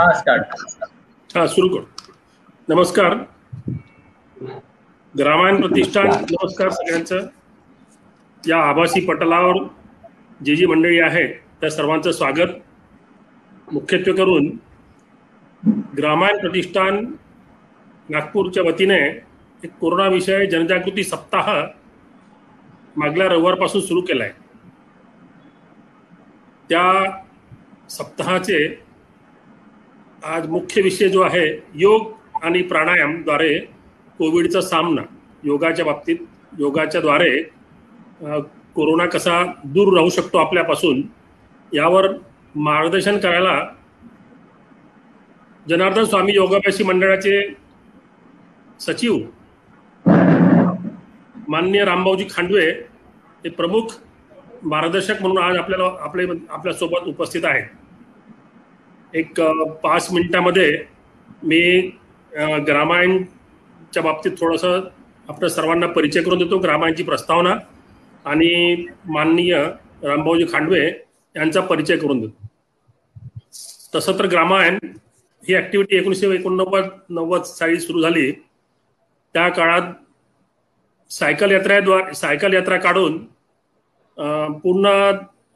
हा स्टार्ट हा सुरू कर. नमस्कार. ग्रामायण प्रतिष्ठान नमस्कार सगळ्यांचं. या आभासी पटलावर जी जी मंडळी आहे त्या सर्वांचं स्वागत. मुख्यत्वे करून ग्रामायण प्रतिष्ठान नागपूरच्या वतीने एक कोरोना विषय जनजागृती सप्ताह मागल्या रविवारपासून सुरू केला आहे त्या सप्ताहाचे आज मुख्य विषय जो आहे योग आणि प्राणायामद्वारे कोविडचा सामना. योगाच्या बाबतीत योगाच्या द्वारे कोरोना कसा दूर राहू शकतो आपल्यापासून यावर मार्गदर्शन करायला जनार्दन स्वामी योगाभ्यासी मंडळाचे सचिव माननीय रामभाऊजी खांडवे हे प्रमुख मार्गदर्शक म्हणून आज आपल्याला आपले आपल्यासोबत उपस्थित आहेत. एक पाच मिनिटामध्ये मी ग्रामायणच्या बाबतीत थोडंसं आपल्या सर्वांना परिचय करून देतो ग्रामायणची प्रस्तावना आणि माननीय रामभाऊजी खांडवे यांचा परिचय करून देतो. तसं तर ग्रामायण ही ॲक्टिव्हिटी एकोणीसशे एकोणनव्वद नव्वद साली सुरू झाली. त्या काळात सायकल यात्रेद्वारे सायकल यात्रा काढून पूर्ण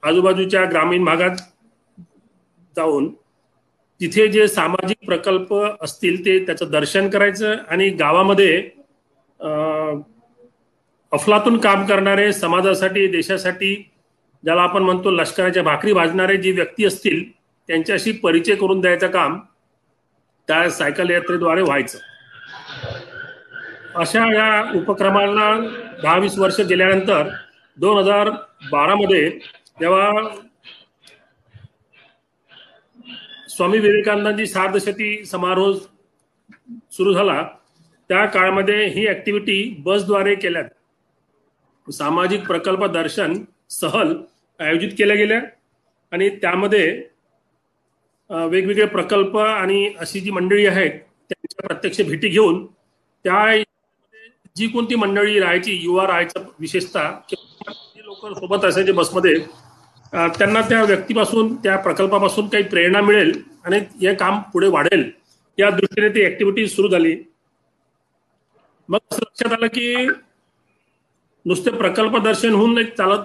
आजूबाजूच्या ग्रामीण भागात जाऊन तिथे जे सामाजिक प्रकल्प असतील ते त्याचं दर्शन करायचं आणि गावामध्ये अफलातून काम करणारे समाजासाठी देशासाठी ज्याला आपण म्हणतो लष्कराच्या भाकरी भाजणारे जी व्यक्ती असतील त्यांच्याशी परिचय करून द्यायचं काम त्या सायकल यात्रेद्वारे व्हायचं. अशा या उपक्रमाला दहा वीस वर्ष गेल्यानंतर दोन हजार बारामध्ये जेव्हा स्वामी विवेकानंदांची सार्धशती समारोह सुरू झाला. त्या काळामध्ये ही ऍक्टिव्हिटी बसद्वारे केल्यात. सामाजिक प्रकल्प दर्शन सहल आयोजित केल्या गेल्या आणि त्यामध्ये वेगवेगळे प्रकल्प आणि अशी जी मंडळी आहेत त्यांच्या प्रत्यक्ष भेटी घेऊन त्या जी कोणती मंडळी राहायची युवा राहायचं विशेषतः लोक सोबत असायचे बसमध्ये त्यांना त्या व्यक्तीपासून त्या प्रकल्पापासून काही प्रेरणा मिळेल आणि हे काम पुढे वाढेल या दृष्टीने ती ऍक्टिव्हिटी सुरू झाली. मग असं लक्षात आलं की नुसते प्रकल्प दर्शन होऊन नाही चालत.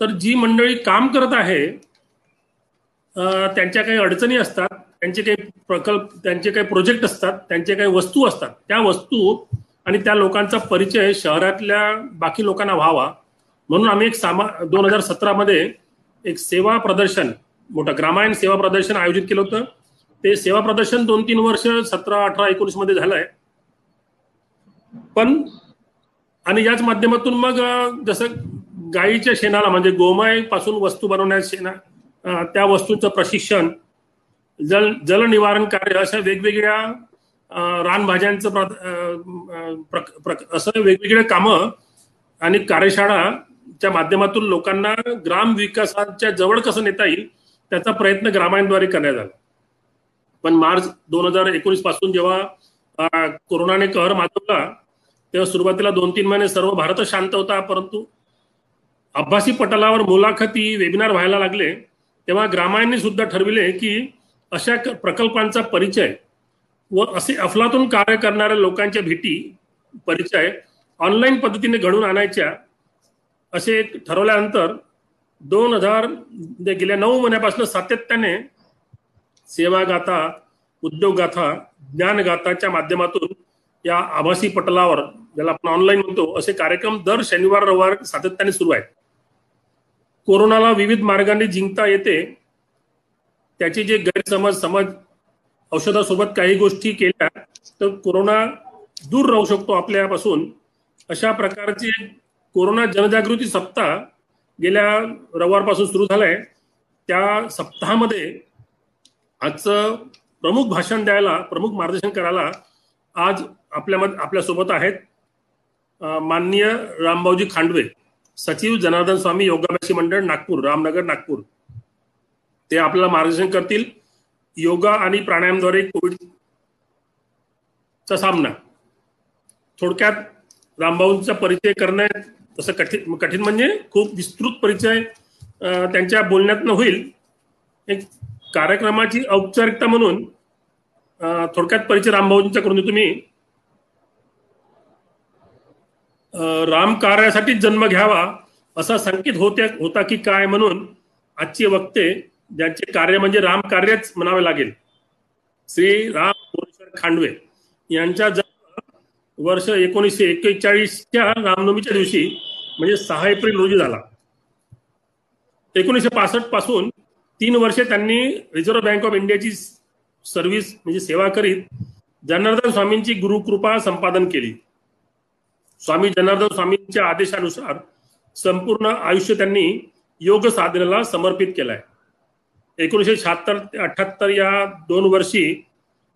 तर जी मंडळी काम करत आहे त्यांच्या काही अडचणी असतात त्यांचे काही प्रकल्प त्यांचे काही प्रोजेक्ट असतात त्यांचे काही वस्तू असतात त्या वस्तू आणि त्या लोकांचा परिचय शहरातल्या बाकी लोकांना व्हावा. म्हणून आम्ही एक सामा दोन हजार सतरामध्ये एक सेवा प्रदर्शन मोठं ग्रामायण सेवा प्रदर्शन आयोजित केलं होतं. ते सेवा प्रदर्शन दोन तीन वर्ष सतरा अठरा एकोणीसमध्ये झालंय. पण आणि याच माध्यमातून मग जसं गायीच्या शेणाला म्हणजे गोमयपासून वस्तू बनवण्या शेणा त्या वस्तूंचं प्रशिक्षण जल जल निवारण कार्य अशा वेगवेगळ्या रानभाज्यांचं प्र- असं वेगवेगळे कामं आणि कार्यशाळा च्या माध्यमातून लोकांना ग्राम विकासाच्या जवळ कसं नेता येईल त्याचा प्रयत्न ग्रामायणद्वारे करण्यात आला. पण मार्च दोन हजार एकोणीसपासून जेव्हा कोरोनाने कहर माजवला तेव्हा सुरुवातीला दोन तीन महिने सर्व भारतच शांत होता परंतु अभ्यासी पटलावर मुलाखती वेबिनार व्हायला लागले तेव्हा ग्रामायणने सुद्धा ठरविले की अशा प्रकल्पांचा परिचय व असे अफलातून कार्य करणाऱ्या लोकांच्या भेटी परिचय ऑनलाईन पद्धतीने घडून आणायच्या असे एक ठरवल्यानंतर दोन हजार म्हणजे गेल्या नऊ महिन्यापासून सातत्याने सेवागाथा उद्योगगाथा ज्ञानगाथाच्या माध्यमातून या आभासी पटलावर ज्याला आपण ऑनलाईन म्हणतो असे कार्यक्रम दर शनिवार रविवार सातत्याने सुरू आहेत. कोरोनाला विविध मार्गांनी जिंकता येते. त्याचे जे गैरसमज समज औषधासोबत काही गोष्टी केल्या तर कोरोना दूर राहू शकतो आपल्यापासून. अशा प्रकारचे कोरोना जनजागृती सप्ताह गेल्या रविवारपासून सुरू झालाय. त्या सप्ताहामध्ये आजचं प्रमुख भाषण द्यायला प्रमुख मार्गदर्शन करायला आज आपल्या आपल्यासोबत आहेत माननीय रामभाऊजी खांडवे सचिव जनार्दन स्वामी योगाभ्यासी मंडळ नागपूर रामनगर नागपूर. ते आपल्याला मार्गदर्शन करतील. योगा आणि प्राणायामद्वारे कोविडचा सामना. थोडक्यात रामभाऊंचा परिचय करण्यात तसं कठीण कठीण म्हणजे खूप विस्तृत परिचय त्यांच्या बोलण्यातनं होईल. एक कार्यक्रमाची औपचारिकता म्हणून थोडक्यात परिचय रामभाऊजींचा करून देतो मी. राम कार्यासाठी जन्म घ्यावा असा संकेत होत्या होता की काय म्हणून आजचे वक्ते ज्यांचे कार्य म्हणजे राम कार्यच म्हणावे लागेल. श्री राम खांडवे यांच्या जन्म वर्ष एकोणीसशे एक्केचाळीसच्या रामनवमीच्या दिवशी म्हणजे सहा एप्रिल रोजी झाला. एकोणीसशे पासष्टपासून तीन वर्षे त्यांनी रिझर्व्ह बँक ऑफ इंडियाची सर्व्हिस म्हणजे सेवा करीत जनार्दन स्वामींची गुरुकृपा संपादन केली. स्वामी जनार्दन स्वामींच्या आदेशानुसार संपूर्ण आयुष्य त्यांनी योग साधनेला समर्पित केलाय. एकोणीसशे शहात्तर ते अठ्याहत्तर या दोन वर्षी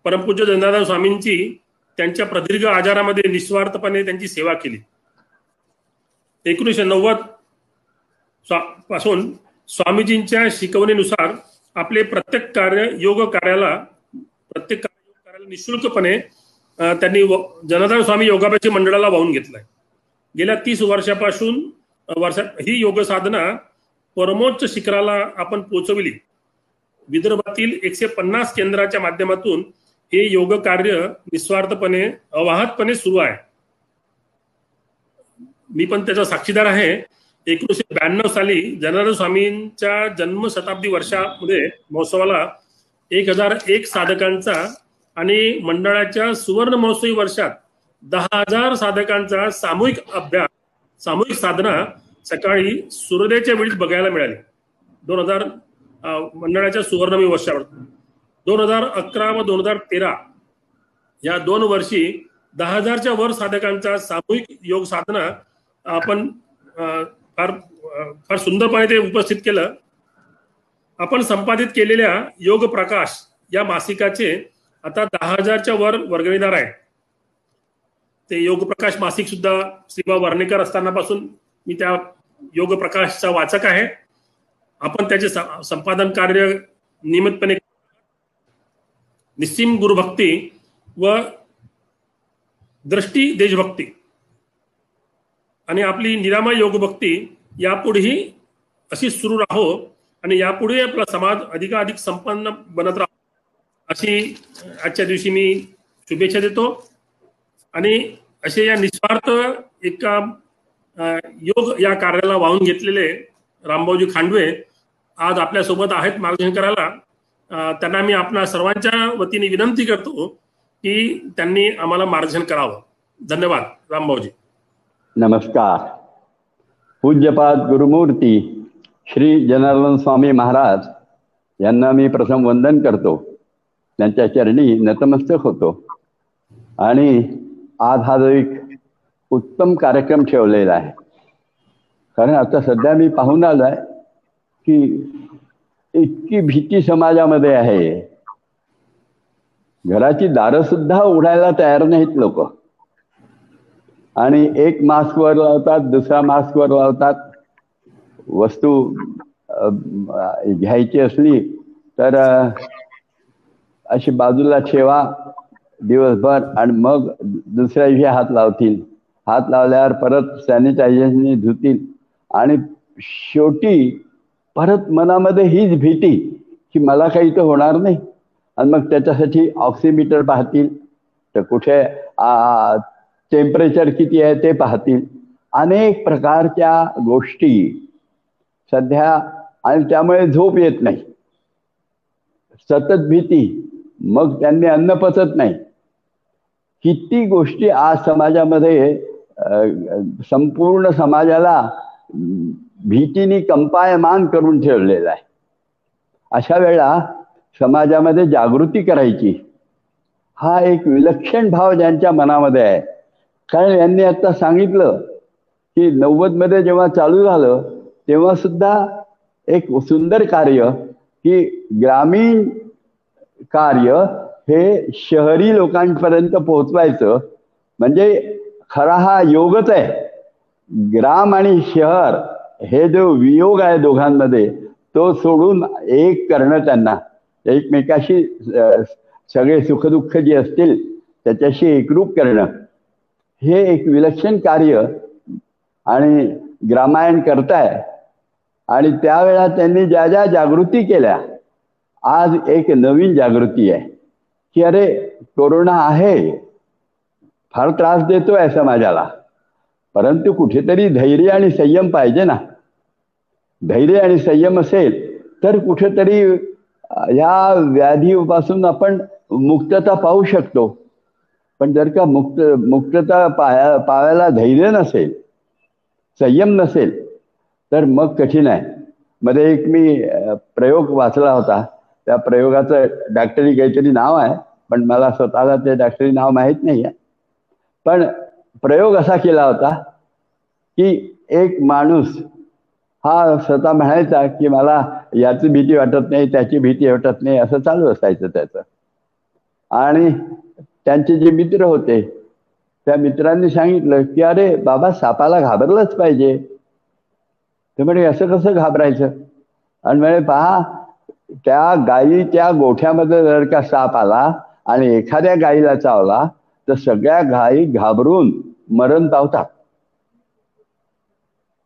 परमपूज्य जनार्दन स्वामींची त्यांच्या प्रदीर्घ आजारामध्ये निस्वार्थपणे त्यांची सेवा केली. एकोणीसशे नव्वदपासून स्वामीजींच्या शिकवणीनुसार आपले प्रत्येक कार्य योग कार्याला प्रत्येक कार्याला निशुल्कपणे त्यांनी जनार्दन स्वामी योगाभ्यासी मंडळाला वाहून घेतलाय. गेल्या तीस वर्षापासून वर्षात ही योग साधना परमोच्च शिखराला आपण पोचविली. विदर्भातील एकशे पन्नास केंद्राच्या माध्यमातून हे योग कार्य निस्वार्थपणे अवाहतपणे सुरू आहे. मी पण त्याचा साक्षीदार आहे. एकोणीशे ब्याण्णव साली जनार्दन स्वामींच्या जन्म शताब्दी वर्षामध्ये महोत्सवाला एक हजार एक साधकांचा आणि मंडळाच्या सुवर्ण महोत्सवी वर्षात दहा हजार साधकांचा सामूहिक अभ्यास सामूहिक साधना सकाळी सूर्योदयाच्या वेळी बघायला मिळाली. दोन हजार मंडळाच्या सुवर्णमी वर्षावर. दोन हजार अकरा व दोन हजार तेरा या दोन वर्षी दहा हजारच्या वर साधकांचा सामूहिक योग साधना आपण फार फार सुंदरपणे ते उपस्थित केलं. आपण संपादित केलेल्या योग प्रकाश या मासिकाचे आता दहा हजारच्या वर वर्गणीदार आहे. ते योग प्रकाश मासिक सुद्धा श्रीबा वर्णेकर असतानापासून मी त्या योग प्रकाशचा वाचक आहे. आपण त्याचे संपादन कार्य नियमितपणे निस्सीम गुरुभक्ती व दृष्टी देशभक्ती. आणि आपली निरामय योगभक्ती यापुढेही अशी सुरू राहो आणि यापुढे आपला समाज अधिकाधिक संपन्न बनत राहो. अशी आजच्या दिवशी मी शुभेच्छा देतो. आणि असे या निस्वार्थ एका योग या कार्याला वाहून घेतलेले रामभाऊजी खांडवे आज आपल्यासोबत आहेत मार्गदर्शन करायला. त्यांना मी आपल्या सर्वांच्या वतीने विनंती करतो की त्यांनी आम्हाला मार्जन करावं. धन्यवाद. रामभाऊजी. नमस्कार. पूज्यपाद गुरुमूर्ती श्री जनार्दन स्वामी महाराज यांना मी प्रथम वंदन करतो. त्यांच्या चरणी नतमस्तक होतो. आणि आज हा जो एक उत्तम कार्यक्रम ठेवलेला आहे. कारण आता सध्या मी पाहून आलोय की इतकी भीती समाजामध्ये आहे. घराची दारं सुद्धा उघडायला तयार नाहीत लोक. आणि एक मास्क वर लावतात दुसरा मास्क वर लावतात. वस्तू घ्यायची असली तर अशी बाजूला ठेवा दिवसभर आणि मग दुसऱ्या दिवशी हात लावतील. हात लावल्यावर परत सॅनिटायझरने धुतील. आणि शेवटी परत मनामध्ये हीच भीती की मला काही तर होणार नाही. आणि मग त्याच्यासाठी ऑक्सिमीटर पाहतील. तर कुठे टेम्परेचर किती आहे ते पाहतील. अनेक प्रकारच्या गोष्टी सध्या आणि त्यामुळे झोप येत नाही. सतत भीती. मग त्यांनी अन्न पचत नाही. किती गोष्टी आज समाजामध्ये संपूर्ण समाजाला भीतीने कंपायमान करून ठेवलेला आहे. अशा वेळा समाजामध्ये जागृती करायची. हा एक विलक्षण भाव ज्यांच्या मनामध्ये आहे. कारण यांनी आता सांगितलं की नव्वदमध्ये जेव्हा चालू झालं तेव्हा सुद्धा एक सुंदर कार्य की ग्रामीण कार्य हे शहरी लोकांपर्यंत पोहोचवायचं. म्हणजे खरा हा योगच आहे. ग्राम आणि शहर हे जो वियोग आहे दोघांमध्ये तो सोडून एक करणं त्यांना. एकमेकाशी सगळे सुखदुःख जे असतील त्याच्याशी एकरूप करणं. हे एक विलक्षण कार्य आणि ग्रामायण करताय. आणि त्यावेळा त्यांनी ज्या ज्या जागृती केल्या आज एक नवीन जागृती आहे. की अरे कोरोना आहे. फार त्रास देतोय समाजाला. परंतु कुठेतरी धैर्य आणि संयम पाहिजे ना. धैर्य आणि संयम असेल तर कुठेतरी या व्याधीपासून आपण मुक्तता पाहू शकतो. पण जर का मुक्त मुक्तता पाया पाहायला धैर्य नसेल संयम नसेल तर मग कठीण आहे. मध्ये एक मी प्रयोग वाचला होता. त्या प्रयोगाचं डॉक्टरी काहीतरी नाव आहे पण मला स्वतःला ते डॉक्टरी नाव माहीत नाही आहे पण प्रयोग असा केला होता की एक माणूस हा स्वतः म्हणायचा की मला याची भीती वाटत नाही त्याची भीती वाटत नाही असं चालू असायचं त्याचं. आणि त्यांचे जे मित्र होते त्या मित्रांनी सांगितलं की अरे बाबा सापाला घाबरलंच पाहिजे. ते म्हणे असं कसं घाबरायचं? आणि म्हणे पहा त्या गायीच्या गोठ्यामध्ये जर का साप आला आणि एखाद्या गायीला चावला तर सगळ्या गायी घाबरून मरण पावतात.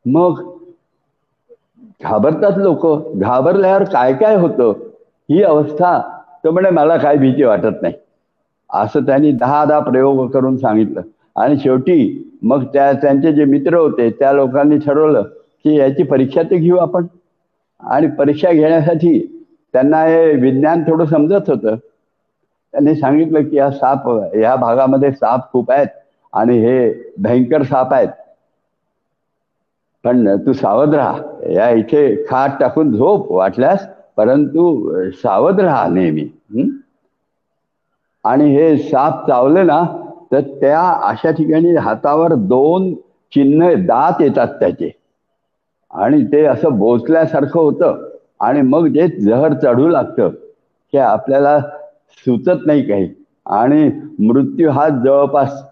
मग घाबरतात लोक. घाबरल्यावर काय काय होतं? ही अवस्था तर म्हणे मला काय भीती वाटत नाही. असं त्यांनी दहा दहा प्रयोग करून सांगितलं. आणि शेवटी मग त्या त्यांचे जे मित्र होते त्या लोकांनी ठरवलं की याची परीक्षा तर घेऊ आपण. आणि परीक्षा घेण्यासाठी त्यांना हे विज्ञान थोडं समजत होतं. त्यांनी सांगितलं की हा साप ह्या भागामध्ये साप खूप आहेत आणि हे भयंकर साप आहेत. पण तू सावध राहा. या इथे खाट टाकून झोप वाटल्यास परंतु सावध राहा नेहमी. आणि हे साप चावले ना तर त्या अशा ठिकाणी हातावर दोन चिन्ह दात येतात त्याचे. आणि ते असं बोचल्यासारखं होतं. आणि मग जे जहर चढू लागतं. हे आपल्याला सुचत नाही काही. आणि मृत्यू हा जवळपास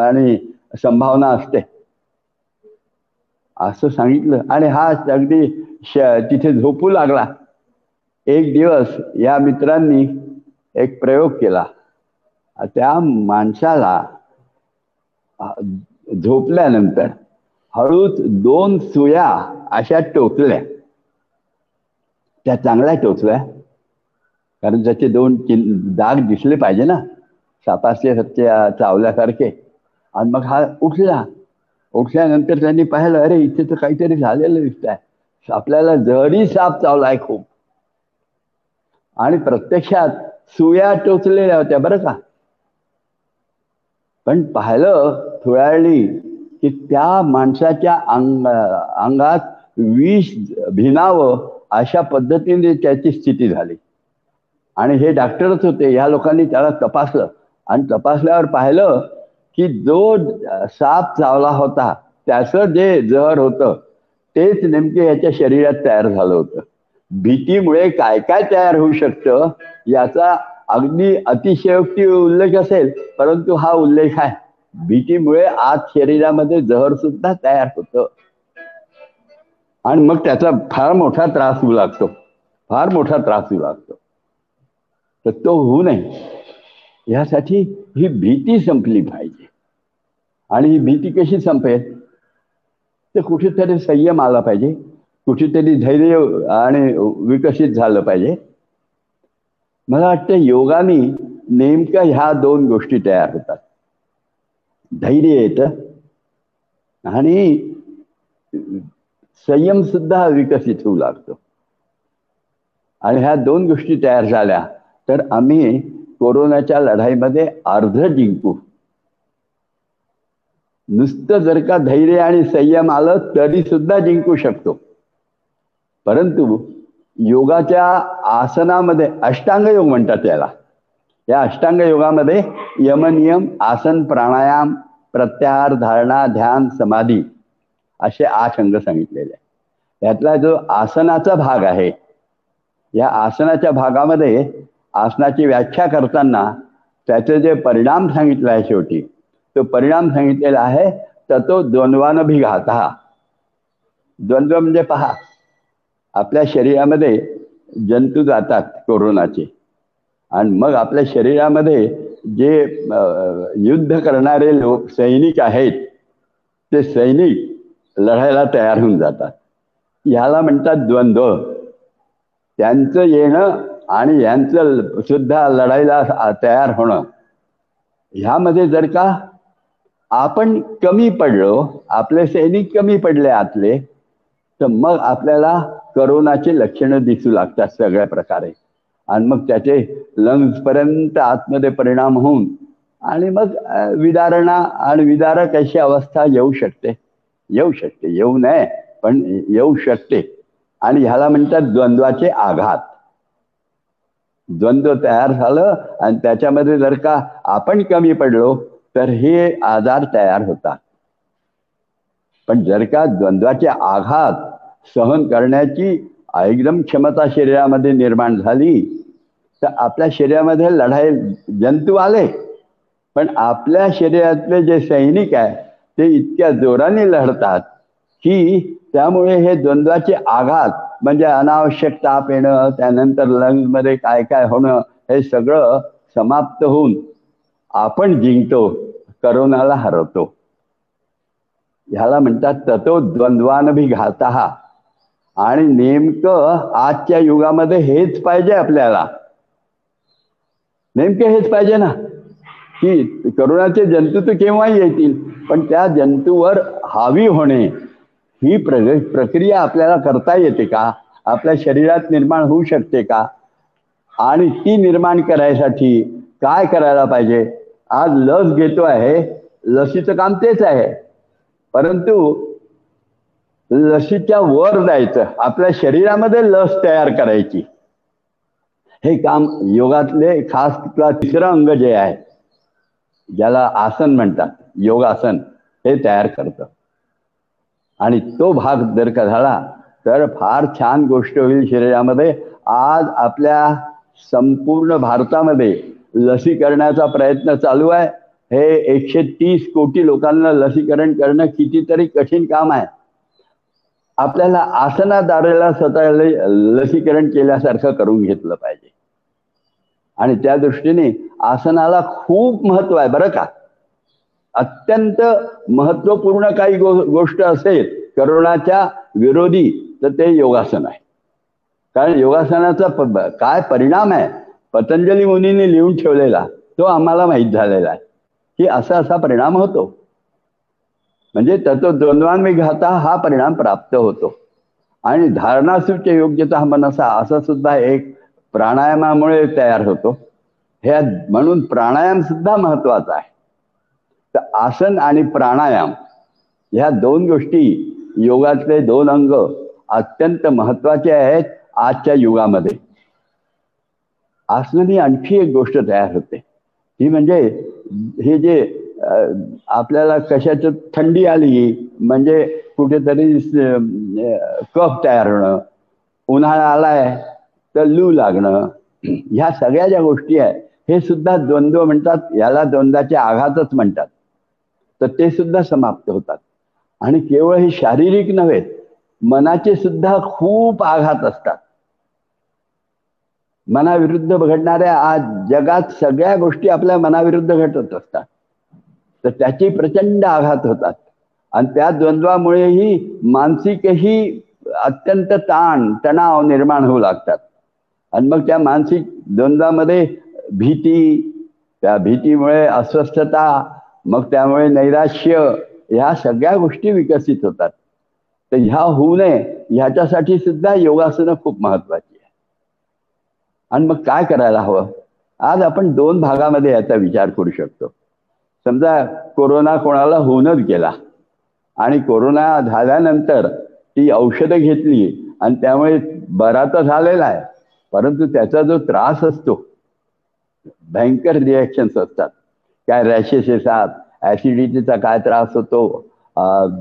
आणि संभावना असते. असं सांगितलं. आणि हा अगदी श तिथे झोपू लागला. एक दिवस या मित्रांनी एक प्रयोग केला. त्या माणसाला झोपल्यानंतर हळूच दोन सुया अशा टोचल्या. त्या चांगल्या टोचल्या. कारण त्याचे दोन दाग दिसले पाहिजे ना. सापासले सत्य चावल्यासारखे. आणि मग हा उठला. उठल्यानंतर त्यांनी पाहिलं अरे इथे तर काहीतरी झालेलं दिसत आहे आपल्याला जरी साप चावलाय खूप. आणि प्रत्यक्षात सुया टोचलेल्या होत्या बरं का? पण पाहिलं थोड्या वेळी की त्या माणसाच्या अंग अंगात विष भिनावं अशा पद्धतीने त्याची स्थिती झाली. आणि हे डॉक्टरच होते ह्या लोकांनी त्याला तपासलं. आणि तपासल्यावर पाहिलं की जो साप चावला होता त्याचं जे जहर होतं तेच नेमके याच्या शरीरात तयार झालं होतं. भीतीमुळे काय काय तयार होऊ शकतं याचा अगदी अतिशयोक्ती उल्लेख असेल परंतु हा उल्लेख आहे. भीतीमुळे आज शरीरामध्ये जहर सुद्धा तयार होतं. आणि मग त्याचा फार मोठा त्रास होऊ लागतो. फार मोठा त्रास होऊ लागतो. तर तो होऊ नये. यासाठी ही भीती संपली पाहिजे. आणि ही भीती कशी संपेल? तर कुठेतरी संयम आला पाहिजे. कुठेतरी धैर्य आणि विकसित झालं पाहिजे. मला वाटतं योगाने नेमक्या ह्या दोन गोष्टी तयार होतात. धैर्य येतं आणि संयम सुद्धा विकसित होऊ लागतो. आणि ह्या दोन गोष्टी तयार झाल्या तर आम्ही कोरोनाच्या लढाईमध्ये अर्ध जिंकू. नुसतं जर का धैर्य आणि संयम आलं तरी सुद्धा जिंकू शकतो. परंतु योगाच्या आसनामध्ये अष्टांग योग म्हणतात याला. या अष्टांग योगामध्ये यमनियम आसन प्राणायाम प्रत्याहार धारणा ध्यान समाधी असे आठ अंग सांगितलेले आहे यातला जो आसनाचा भाग आहे या आसनाच्या भागामध्ये आसनाची व्याख्या करताना त्याचे जे परिणाम सांगितले आहे शेवटी तो परिणाम सांगितलेला आहे तर तो द्वंद्वानं भी घाता द्वंद्व म्हणजे पहा आपल्या शरीरामध्ये जंतू जातात कोरोनाचे. आणि मग आपल्या शरीरामध्ये जे युद्ध करणारे लोक सैनिक आहेत ते सैनिक लढायला तयार होऊन जातात. ह्याला म्हणतात द्वंद्व. त्यांचं येणं आणि यांचं सुद्धा लढायला तयार होणं. ह्यामध्ये जर का आपण कमी पडलो आपले सैनिक कमी पडले आतले तर मग आपल्याला करोनाची लक्षणं दिसू लागतात सगळ्या प्रकारे. आणि मग त्याचे लंग्स पर्यंत आतमध्ये परिणाम होऊन आणि मग विदारणा आणि विदारक अशी अवस्था येऊ शकते. येऊ शकते येऊ नये पण येऊ शकते. आणि ह्याला म्हणतात द्वंद्वाचे आघात. द्वंद्व तयार झालं आणि त्याच्यामध्ये जर का आपण कमी पडलो तर हे आजार तयार होतात. पण जर का द्वंद्वाचे आघात सहन करण्याची एकदम क्षमता शरीरामध्ये निर्माण झाली तर आपल्या शरीरामध्ये लढाई जंतू आले. पण आपल्या शरीरातले जे सैनिक आहे ते इतक्या जोराने लढतात की त्यामुळे हे द्वंद्वाचे आघात म्हणजे अनावश्यक ताप येणं त्यानंतर लंग्समध्ये काय काय होणं हे सगळं समाप्त होऊन आपण जिंकतो. करोनाला हरवतो. ह्याला म्हणतात ततो द्वंद्वान भी घाता आणि नेमकं आजच्या युगामध्ये हेच पाहिजे आपल्याला. नेमकं हेच पाहिजे ना. की करोनाचे जंतू तर केव्हाही येतील पण त्या जंतूवर हावी होणे ही प्र प्रक्रिया आपल्याला करता येते का? आपल्या शरीरात निर्माण होऊ शकते का? आणि ती निर्माण करायसाठी काय करायला पाहिजे? आज लस घेतो आहे लसीचं काम तेच आहे. परंतु लसीच्या वर जायचं आपल्या शरीरामध्ये लस तयार करायची. हे काम योगातले खास तिसरं अंग जे आहे ज्याला आसन म्हणतात योगासन हे तयार करतं. आणि तो भाग जर का झाला तर फार छान गोष्ट होईल शरीरामध्ये. आज आपल्या संपूर्ण भारतामध्ये लसीकरणाचा प्रयत्न चालू आहे. हे एकशे तीस कोटी लोकांना लसीकरण करणं कितीतरी कठीण काम आहे. आपल्याला आसनादारेला स्वतःला लसीकरण केल्यासारखं करून घेतलं पाहिजे. आणि त्या दृष्टीने आसनाला खूप महत्त्व आहे बरं का? अत्यंत महत्त्वपूर्ण काही गो गोष्ट असेल करोनाच्या विरोधी तर ते योगासन आहे. कारण योगासनाचा काय परिणाम आहे? पतंजली मुनीने लिहून ठेवलेला तो आम्हाला माहीत झालेला आहे. की असा असा परिणाम होतो. म्हणजे तत्व घाता हा परिणाम प्राप्त होतो. आणि धारणासूच्या योग्यता मनसा असा सुद्धा एक प्राणायामामुळे तयार होतो. हे म्हणून प्राणायाम सुद्धा महत्त्वाचा आहे. तर आसन आणि प्राणायाम ह्या दोन गोष्टी योगातले दोन अंग अत्यंत महत्त्वाचे आहेत आजच्या युगामध्ये. आसनाने आणखी एक गोष्ट तयार होते. ती म्हणजे हे जे आपल्याला कशाचं थंडी आली म्हणजे कुठेतरी कफ तयार होणं उन्हाळा आलाय तर लू लागणं ह्या सगळ्या ज्या गोष्टी आहेत हे सुद्धा द्वंद्व म्हणतात याला द्वंद्वाचे आघातच म्हणतात. तर ते सुद्धा समाप्त होतात. आणि केवळ हे शारीरिक नव्हे मनाचे सुद्धा खूप आघात असतात. मनाविरुद्ध घडणाऱ्या आज जगात सगळ्या गोष्टी आपल्या मनाविरुद्ध घडत असतात. तर त्याचे प्रचंड आघात होतात. आणि त्या द्वंद्वामुळेही मानसिकही अत्यंत ताण तणाव निर्माण होऊ लागतात. आणि मग त्या मानसिक द्वंद्वामध्ये भीती त्या भीतीमुळे अस्वस्थता मग त्यामुळे नैराश्य ह्या सगळ्या गोष्टी विकसित होतात. तर ह्या होऊ नये ह्याच्यासाठी सुद्धा योगासनं खूप महत्वाची आणि मग काय करायला हवं? आज आपण दोन भागामध्ये याचा विचार करू शकतो. समजा कोरोना कोणाला होऊनच गेला. आणि कोरोना झाल्यानंतर ती औषधं घेतली आणि त्यामुळे बरा तर झालेला आहे. परंतु त्याचा जो त्रास असतो भयंकर रिॲक्शन्स असतात. काय रॅशेस येतात ॲसिडिटीचा काय त्रास होतो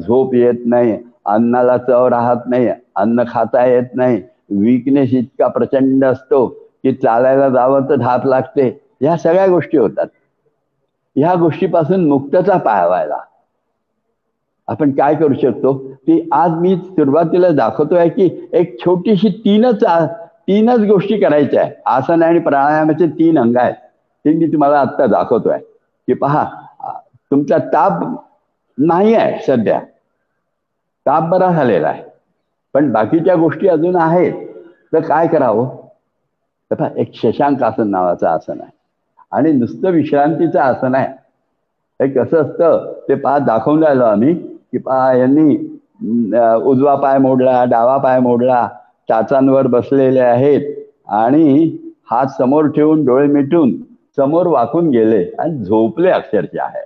झोप येत नाही अन्नाला चव राहत नाही अन्न खाता येत नाही वीकनेस इतका प्रचंड असतो की चालायला जावं तर धाप लागते. ह्या सगळ्या गोष्टी होतात. ह्या गोष्टीपासून मुक्तता पाहावायला. आपण काय करू शकतो? की आज मी सुरुवातीला दाखवतोय की एक छोटीशी तीनच तीनच गोष्टी करायच्या आहे. आसन आणि प्राणायामाचे तीन अंग आहेत. ते मी तुम्हाला आत्ता दाखवतोय. की पहा तुमचा ताप नाही आहे सध्या. ताप बरा झालेला आहे. पण बाकीच्या गोष्टी अजून आहेत. तर काय करावं? तथा एक शशांक आसन नावाचं आसन आहे. आणि नुसतं विश्रांतीचं आसन आहे. हे कसं असतं ते पाच दाखवून राहिलो आम्ही की पा यांनी उजवा पाय मोडला डावा पाय मोडला टाचांवर बसलेले आहेत. आणि हात समोर ठेवून डोळे मिटून समोर वाकून गेले आणि झोपले अक्षरशः आहे.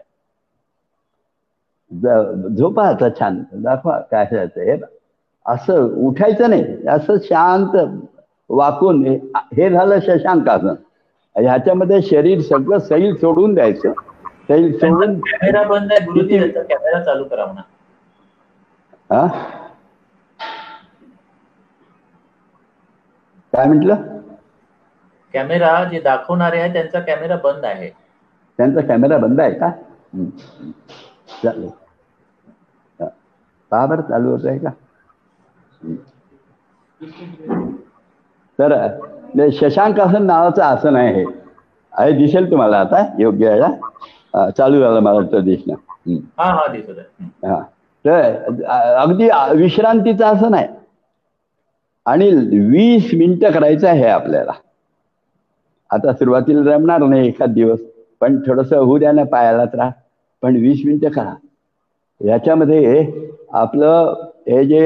झोपा आता छान. दाखवा काय हे असं उठायचं नाही. असं शांत वाकून हे झालं शशांकासन ह्याच्यामध्ये शरीर सगळं सैल सोडून द्यायचं. सैल सोडून कॅमेरा बंद कॅमेरा चालू करा म्हणा. हा? काय म्हटलं? कॅमेरा जे दाखवणारे आहे त्यांचा कॅमेरा बंद आहे. त्यांचा कॅमेरा बंद आहे का? चालेल. का बरं चालू होत आहे का तर शशांक आसन नावाचं आसन आहे हे. आहे दिसेल तुम्हाला आता? योग्य वेळा चालू झालं मला वाटतं दिसणं. हा हा आहे. हा. तर अगदी विश्रांतीचं आसन आहे. आणि वीस मिनिटं करायचं आहे आपल्याला. आता सुरुवातीला जमणार नाही एखाद दिवस पण थोडस होऊ द्या ना पायाला त्रास पण वीस मिनिटं करा. याच्यामध्ये आपलं हे जे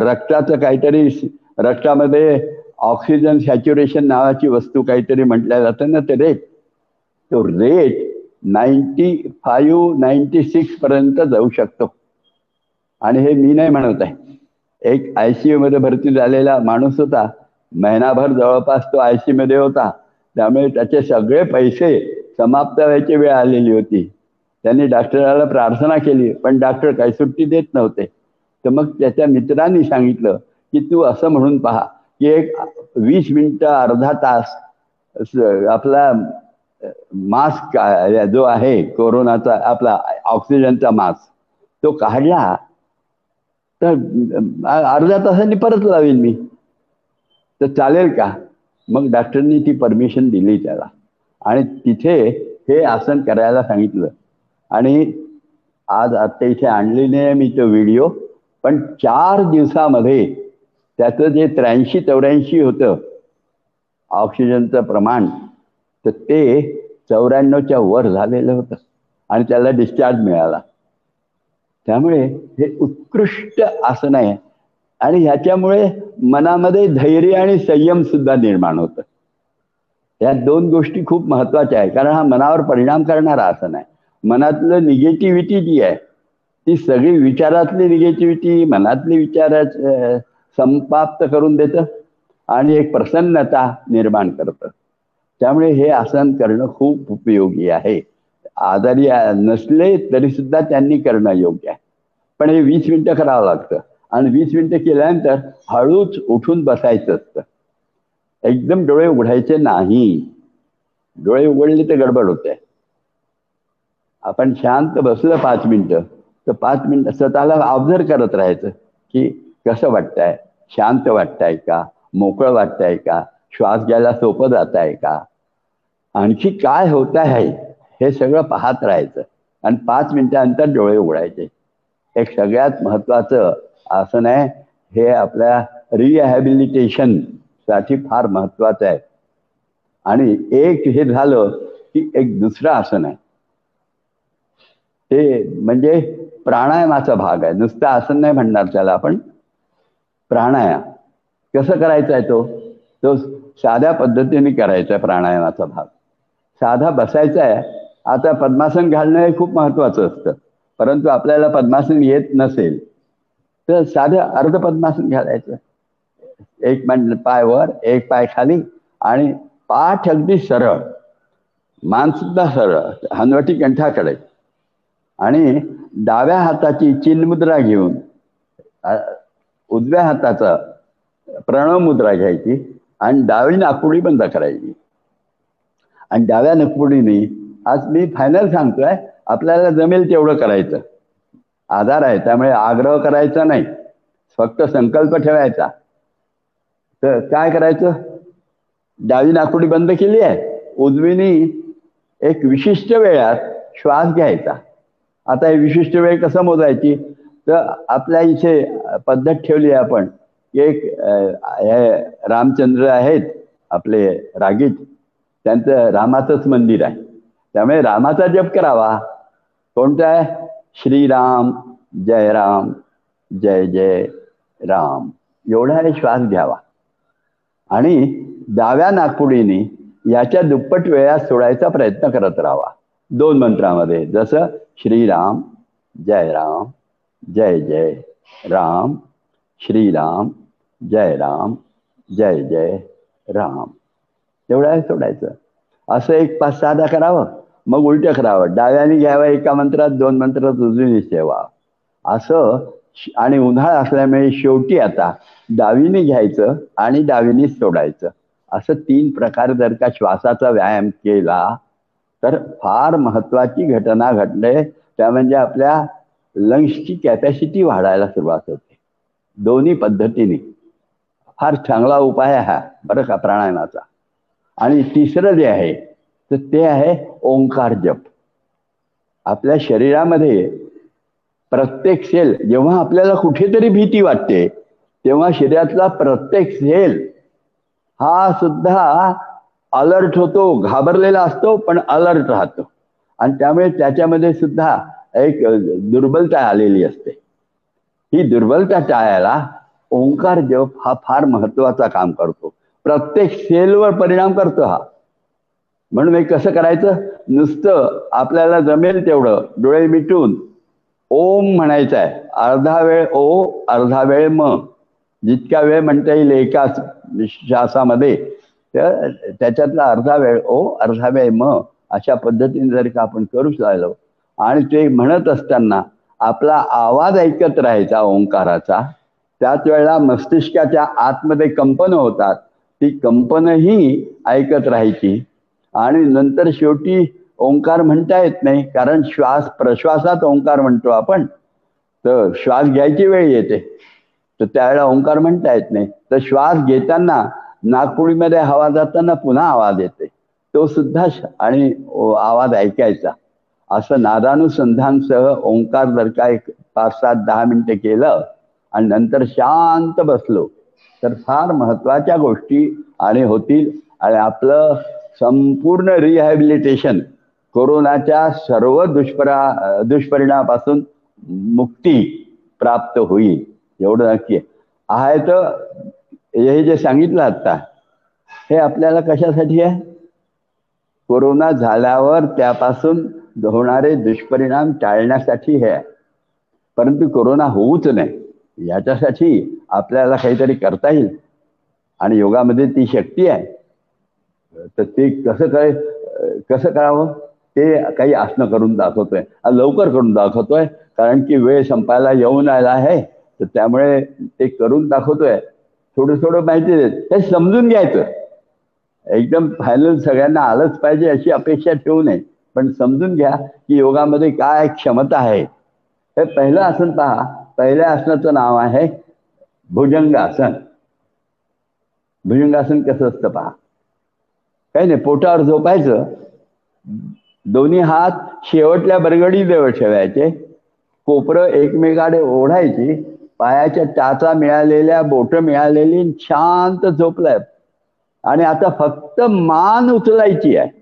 रक्ताचं काहीतरी रक्तामध्ये ऑक्सिजन सॅच्युरेशन नावाची वस्तू काहीतरी म्हटल्या जातं ना ते रेट तो rate ninety five ninety six पर्यंत जाऊ शकतो. आणि हे मी नाही म्हणत आहे. एक आय सी मध्ये भरती झालेला माणूस होता. महिनाभर जवळपास तो आय सी मध्ये होता. त्यामुळे त्याचे सगळे पैसे समाप्त व्हायची वेळ आलेली होती. त्यांनी डॉक्टराला प्रार्थना केली पण डॉक्टर काही सुट्टी देत नव्हते. तर मग त्याच्या मित्रांनी सांगितलं की तू असं म्हणून पहा की एक वीस मिनिट अर्धा तास आपला मास्क जो आहे कोरोनाचा आपला ऑक्सिजनचा मास्क तो काढला तर अर्ध्या तासांनी परत लावेल मी. तर चालेल का? मग डॉक्टरनी ती परमिशन दिली त्याला. आणि तिथे हे आसन करायला सांगितलं. आणि आज आता इथे आणली नाही मी तो व्हिडिओ पण चार दिवसामध्ये त्याचं जे त्र्याऐंशी चौऱ्याऐंशी होतं ऑक्सिजनचं प्रमाण तर ते चौऱ्याण्णवच्या वर झालेलं होतं आणि त्याला डिस्चार्ज मिळाला. त्यामुळे हे उत्कृष्ट आसन आहे आणि ह्याच्यामुळे मनामध्ये धैर्य आणि संयम सुद्धा निर्माण होतं. या दोन गोष्टी खूप महत्त्वाच्या आहे कारण हा मनावर परिणाम करणारा आसन आहे. मनातलं निगेटिव्हिटी जी आहे ती सगळी विचारातली निगेटिव्हिटी मनातली विचाराच संपाप्त करून देतं आणि एक प्रसन्नता निर्माण करतं. त्यामुळे हे आसन करणं खूप उपयोगी आहे. आजारी नसले तरी सुद्धा त्यांनी करणं योग्य आहे. पण हे वीस मिनिटं करावं लागतं. आणि वीस मिनिटं केल्यानंतर हळूच उठून बसायचं असतं. एकदम डोळे उघडायचे नाही. डोळे उघडले तर गडबड होते. आपण शांत बसलं पाच मिनिटं. तर पाच मिनिटं स्वतःला ऑब्झर्व करत राहायचं की कसं वाटतंय? शांत वाटतंय का? मोकळं वाटतंय का? श्वास घ्यायला सोपं जात आहे का? आणखी काय होत आहे? हे सगळं पाहत राहायचं. आणि पाच मिनिटानंतर डोळे उघडायचे. एक सगळ्यात महत्वाचं आसन आहे हे आपल्या रिहॅबिलिटेशनसाठी फार महत्वाचं आहे. आणि एक हे झालं की एक दुसरं आसन आहे. ते म्हणजे प्राणायामाचा भाग आहे. नुसतं आसन नाही म्हणणार त्याला आपण. प्राणायाम. कसं करायचा आहे तो? तो साध्या पद्धतीने करायचा आहे प्राणायामाचा भाग. साधा बसायचा आहे. आता पद्मासन घालणं हे खूप महत्वाचं असतं. परंतु आपल्याला पद्मासन येत नसेल तर साधं अर्ध पद्मासन घालायचं. एक म्हणजे पाय वर एक पाय खाली आणि पाठ अगदी सरळ. मानसुद्धा सरळ. हनवटी कंठाकडे. आणि डाव्या हाताची चिन्मुद्रा घेऊन उजव्या हाताचा प्रणव मुद्रा घ्यायची आणि डावी नागपुडी बंद करायची. आणि डाव्या नागपुडीने आज मी फायनल सांगतोय आपल्याला जमेल तेवढं करायचं. आधार आहे त्यामुळे आग्रह करायचा नाही. फक्त संकल्प ठेवायचा. तर काय करायचं? डावी नाकुडी बंद केली आहे. उजवीनी एक विशिष्ट वेळात श्वास घ्यायचा. आता हे विशिष्ट वेळ कसं मोजायची? तर आपल्या इथे पद्धत ठेवली आहे आपण. एक हे रामचंद्र आहेत आपले रागीत. त्यांचं रामाचंच मंदिर आहे. त्यामुळे रामाचा जप करावा. कोणता आहे? श्रीराम जय राम जय जय राम. एवढा श्वास घ्यावा. आणि डाव्या नागपुडीने याच्या दुप्पट वेळा सोडायचा प्रयत्न करत राहावा. दोन मंत्रामध्ये जसं श्रीराम जय राम जय जय राम श्रीराम जय राम जय जय राम. एवढं सोडायचं. असं एक पाच साधा करावं मग उलटं करावं. डाव्याने घ्यावं एका मंत्रात दोन मंत्रात उजवीने ठेवा. असं आणि उन्हाळा असल्यामुळे शेवटी आता डावीने घ्यायचं आणि डावीने सोडायचं. असं तीन प्रकार जर का श्वासाचा व्यायाम केला तर फार महत्वाची घटना घडले. त्या म्हणजे आपल्या लंग्सची कॅपॅसिटी वाढायला सुरुवात होते. दोन्ही पद्धतीने. फार चांगला उपाय हा बरं का प्राणायामाचा. आणि तिसरं जे आहे तर ते आहे ओंकार जप. आपल्या शरीरामध्ये प्रत्येक सेल जेव्हा आपल्याला कुठेतरी भीती वाटते तेव्हा शरीरातला प्रत्येक सेल हा सुद्धा अलर्ट होतो घाबरलेला असतो पण अलर्ट राहतो. आणि त्यामुळे त्याच्यामध्ये सुद्धा एक दुर्बलता आलेली असते. ही दुर्बलता टाळायला ओंकार जप हा फार महत्त्वाचा काम करतो. प्रत्येक सेलवर परिणाम करतो हा. म्हणून हे कसं करायचं? नुसतं आपल्याला जमेल तेवढं डोळे मिटून ओम म्हणायचं आहे. अर्धा वेळ ओ अर्धा वेळ म. जितका वेळ म्हणता येईल एका श्वासामध्ये तर त्याच्यातला अर्धा वेळ ओ अर्धा वेळ म अशा पद्धतीने जर का आपण करू लागलो आणि ते म्हणत असताना आपला आवाज ऐकत राहायचा ओंकाराचा. त्याच वेळेला मस्तिष्काच्या आतमध्ये कंपन होतात. ती कंपनही ऐकत राहायची. आणि नंतर शेवटी ओंकार म्हणता येत नाही कारण श्वास प्रश्वासात ओंकार म्हणतो आपण. तर श्वास घ्यायची वेळ येते. तर त्यावेळेला ओंकार म्हणता येत नाही. तर श्वास घेताना नागपुडीमध्ये हवा जाताना पुन्हा आवाज येते. तो सुद्धा आणि आवाज ऐकायचा. असं नादानुसंधानसह ओंकार जर का एक पाच सात दहा मिनिटं केलं आणि नंतर शांत बसलो तर फार महत्त्वाच्या गोष्टी आणि होतील. आणि आपलं संपूर्ण रिहॅबिलिटेशन कोरोनाच्या सर्व दुष्परा दुष्परिणामापासून मुक्ती प्राप्त होईल एवढं नक्की आहे तर हे जे सांगितलं आता हे आपल्याला कशासाठी आहे? कोरोना झाल्यावर त्यापासून होणारे दुष्परिणाम टाळण्यासाठी हे आहे. परंतु कोरोना होऊच नाही. याच्यासाठी आपल्याला काहीतरी करता येईल. आणि योगामध्ये ती शक्ती आहे. तर ते कसं काय कसं करावं? ते काही आसनं करून दाखवतोय. लवकर करून दाखवतोय. कारण की वेळ संपायला येऊन आला आहे. तर त्यामुळे ते करून दाखवतोय. थोडं थोडं माहिती देत. हे समजून घ्यायचं. एकदम फायनल सगळ्यांना आलंच पाहिजे अशी अपेक्षा ठेवू नये. पण समजून घ्या की योगामध्ये काय क्षमता आहे. हे पहिलं आसन पहा. पहिल्या आसनाचं नाव आहे भुजंगासन. भुजंगासन कसं असतं पहा. काही नाही पोटावर झोपायचं. दोन्ही हात शेवटल्या बरगडी जवळ ठेवायचे. कोपरं एकमेकाडे ओढायची. पायाच्या टाचा मिळालेल्या बोट मिळालेली शांत झोपलाय. आणि आता फक्त मान उचलायची आहे.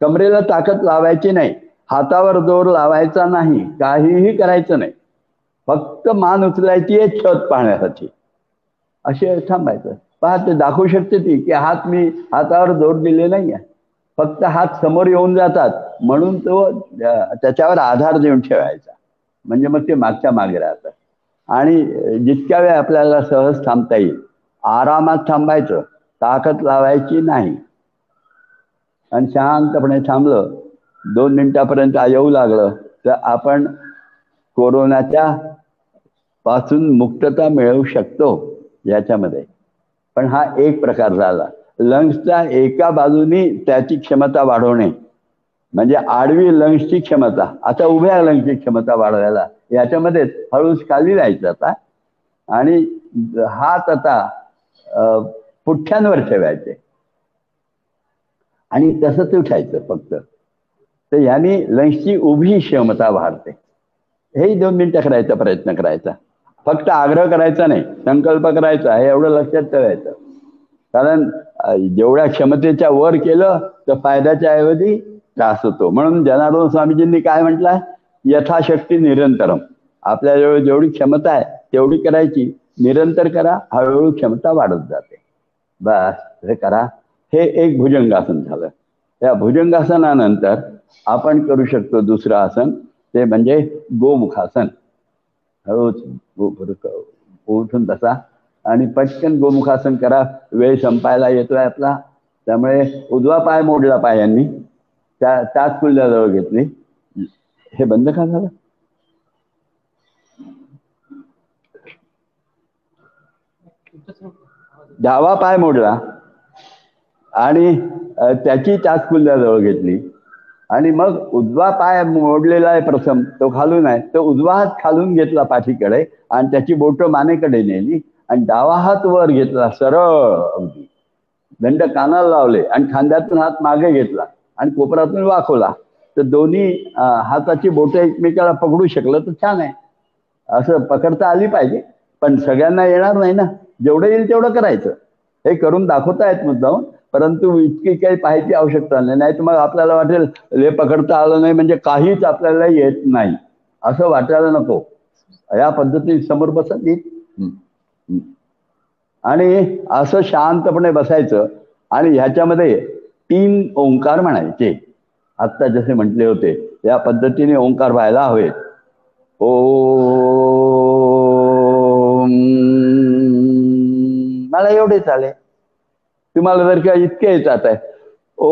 कमरेला ताकद लावायची नाही हातावर जोर लावायचा नाही काहीही करायचं नाही. फक्त मान उचलायची आहे छत पाहण्यासाठी. असे थांबायचं. पहा ते दाखवू शकते ती की हात मी हातावर जोर दिले नाही आहे. फक्त हात समोर येऊन जातात म्हणून तो त्याच्यावर आधार देऊन ठेवायचा. म्हणजे मग ते मागच्या मागे राहतात आणि जितक्या वेळ आपल्याला सहज थांबता येईल आरामात थांबायचं. ताकद लावायची नाही. आणि शांतपणे थांबलं. दोन मिनिटापर्यंत येऊ लागलं. तर आपण कोरोनाच्या पासून मुक्तता मिळवू शकतो याच्यामध्ये. पण हा एक प्रकार झाला. लंग्सच्या एका बाजूनी त्याची क्षमता वाढवणे. म्हणजे आडवी लंग्सची क्षमता. आता उभ्या लंग्सची क्षमता वाढवायला. याच्यामध्येच हळूच खाली जायचं आता. आणि हात आता पुठ्ठ्यांवर ठेवायचे. आणि तसंच उठायचं फक्त. तर यांनी लंग्सची उभी क्षमता वाढते. हेही दोन मिनिटं करायचा प्रयत्न करायचा. फक्त आग्रह करायचा नाही संकल्प करायचा हे एवढं लक्षात ठेवायचं. कारण जेवढ्या क्षमतेच्या वर केलं तर फायद्याच्या ऐवजी त्रास होतो. म्हणून जनार्दन स्वामीजींनी काय म्हटलंय यथाशक्ती निरंतरम. आपल्याजवळ जेवढी क्षमता आहे तेवढी करायची. निरंतर करा हळूहळू क्षमता वाढत जाते. बस हे करा. हे एक भुजंगासन झालं. त्या भुजंगासनानंतर आपण करू शकतो दुसरं आसन ते म्हणजे गोमुखासन. हळूच उठून तसा आणि पटकन गोमुखासन करा. वेळ संपायला येतोय आपला. त्यामुळे उजवा पाय मोडला पायांनी त्या त्याच कुल्ल्याजवळ घेतली. हे बंद का झालं? डावा पाय मोडला. आणि त्याची त्याच कुल्याजवळ घेतली. आणि मग उजवा पाय मोडलेला आहे प्रथम तो खालून आहे. तो उजवा हात खालून घेतला पाठीकडे आणि त्याची बोट मानेकडे नेली आणि डावा हात वर घेतला सरळ अगदी. दंड कानाला लावले आणि खांद्यातून हात मागे घेतला आणि कोपरातून वाखवला तर दोन्ही हाताची बोटं एकमेकाला पकडू शकलं तर छान आहे. असं पकडता आली पाहिजे. पण सगळ्यांना येणार नाही ना. जेवढं येईल तेवढं करायचं. हे करून दाखवता येत मुद्दाहून परंतु इतकी काही पाहायची आवश्यकता नाही. नाही तर मग आपल्याला वाटेल हे पकडता आलं नाही म्हणजे काहीच आपल्याला येत नाही. असं वाटायला नको. या पद्धतीने समोर बसत येईल आणि असं शांतपणे बसायचं आणि ह्याच्यामध्ये तीन ओंकार म्हणायचे. आत्ता जसे म्हटले होते या पद्धतीने ओंकार व्हायला हवेत. ओ मला एवढे चालेल तुम्हाला जर का इतके येतात आहे. ओ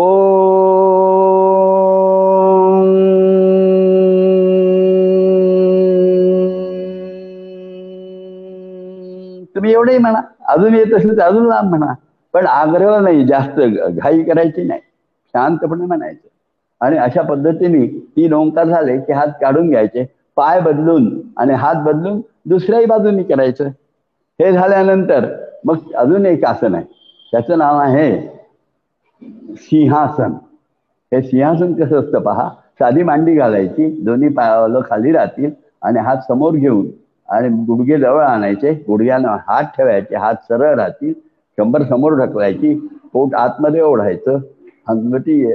तुम्ही एवढंही म्हणा. अजून येत असेल तर अजून लांब म्हणा. पण आग्रह नाही जास्त घाई करायची नाही. शांतपणे म्हणायचं. आणि अशा पद्धतीने तीन ओंकार झाले की हात काढून घ्यायचे पाय बदलून आणि हात बदलून दुसऱ्याही बाजूनी करायचं. हे झाल्यानंतर मग अजून एक आसन आहे. त्याचं नाव आहे सिंहासन. हे सिंहासन कसं असतं पहा? साधी मांडी घालायची दोन्ही पायावलं खाली राहतील आणि हात समोर घेऊन आणि गुडघे जवळ आणायचे गुडघ्यानं हात ठेवायचे हात सरळ राहतील शंभर समोर ढकलायची पोट आतमध्ये ओढायचं अंगठी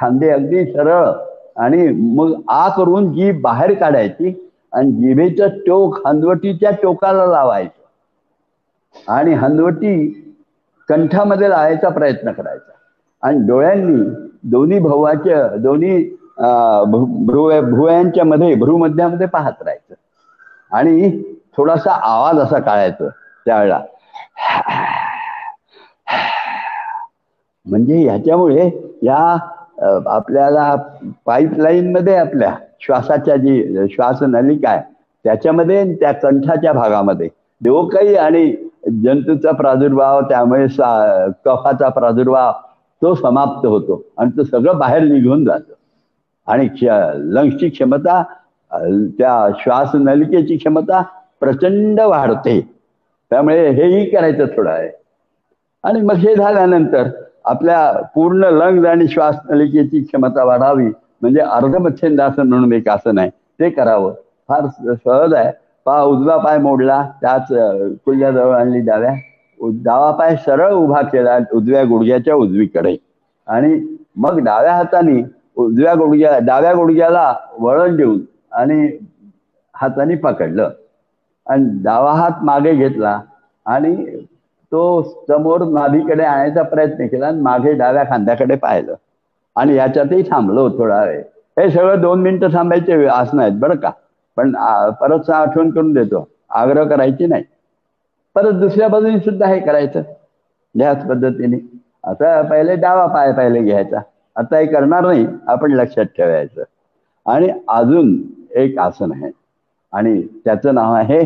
खांदे अगदी सरळ आणि मग आ करून जीभ बाहेर काढायची आणि जिभेचं टोक हंदवटीच्या टोकाला लावायचं. आणि हनवटी कंठामध्ये लावायचा प्रयत्न करायचा. आणि डोळ्यांनी दोन्ही भवाच्या दोन्ही भ्रु भुवयांच्या मध्ये भ्रूमध्यामध्ये पाहत राहायचं. आणि थोडासा आवाज असा काढायचं त्यावेळेला. म्हणजे ह्याच्यामुळे या आपल्याला पाईपलाईन मध्ये आपल्या श्वासाच्या जी श्वास नलिका आहे त्याच्यामध्ये त्या कंठाच्या भागामध्ये. देवकाई आणि जंतूचा प्रादुर्भाव त्यामुळे कफाचा प्रादुर्भाव तो समाप्त होतो आणि तो सगळं बाहेर निघून जातं. आणि लंग्सची क्षमता त्या श्वास नलिकेची क्षमता प्रचंड वाढते. त्यामुळे हेही करायचं थोडं आहे. आणि मग हे झाल्यानंतर आपल्या पूर्ण लंग्स आणि श्वास नलिकेची क्षमता वाढावी म्हणजे अर्धमच्छिंदासन म्हणून एक आसन आहे ते करावं. फार सहज आहे. पा उजवा पाय मोडला त्याच कुल्याजवळ आणली डाव्या डावा पाय सरळ उभा केला उजव्या गुडघ्याच्या उजवीकडे. आणि मग डाव्या हाताने उजव्या गुडघ्या डाव्या गुडघ्याला वळण देऊन आणि हाताने पकडलं. आणि डावा हात मागे घेतला आणि तो समोर नाभीकडे आणायचा प्रयत्न केला आणि मागे डाव्या खांद्याकडे पाहिलं. आणि याच्यातही थांबलो थोडा वेळ. हे सगळं दोन मिनिटं थांबायचे आसनं आहेत बरं का? पण परत आठवण करून देतो. आग्रह करायची नाही. परत दुसऱ्या बाजूने सुद्धा हे करायचं. ह्याच पद्धतीने. आता पहिले डावा पाय पहिले घ्यायचा. आता हे करणार नाही. आपण लक्षात ठेवायचं. आणि अजून एक आसन आहे. आणि त्याचं नाव आहे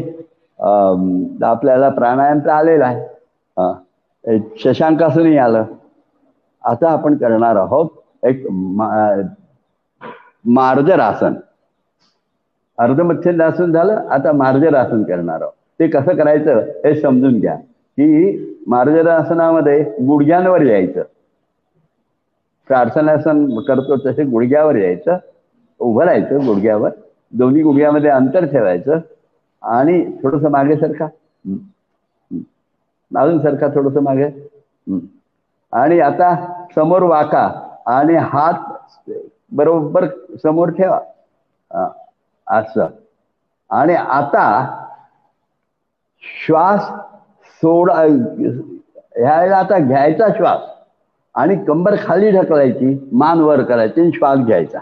आपल्याला प्राणायाम तर आलेलं आहे. शशांकासनही आलं. आता आपण करणार आहोत एक मार्जर आसन. अर्धमच्छिंदासन झालं आता मार्जर आसन करणार आहोत. ते कसं करायचं हे समजून घ्या. की मार्जरासनामध्ये गुडघ्यांवर यायचं. प्रार्थनासन करतो तसे गुडघ्यावर यायचं उभं राहायचं गुडघ्यावर दोन्ही गुडघ्यामध्ये अंतर ठेवायचं आणि थोडस मागे सरका. अजून सरका थोडस मागे. आणि आता समोर वाका आणि हात बरोबर समोर ठेवा. असं. आणि आता श्वास सोडा ह्याला आता घ्यायचा श्वास. आणि कंबर खाली ढकलायची मान वर करायची आणि श्वास घ्यायचा.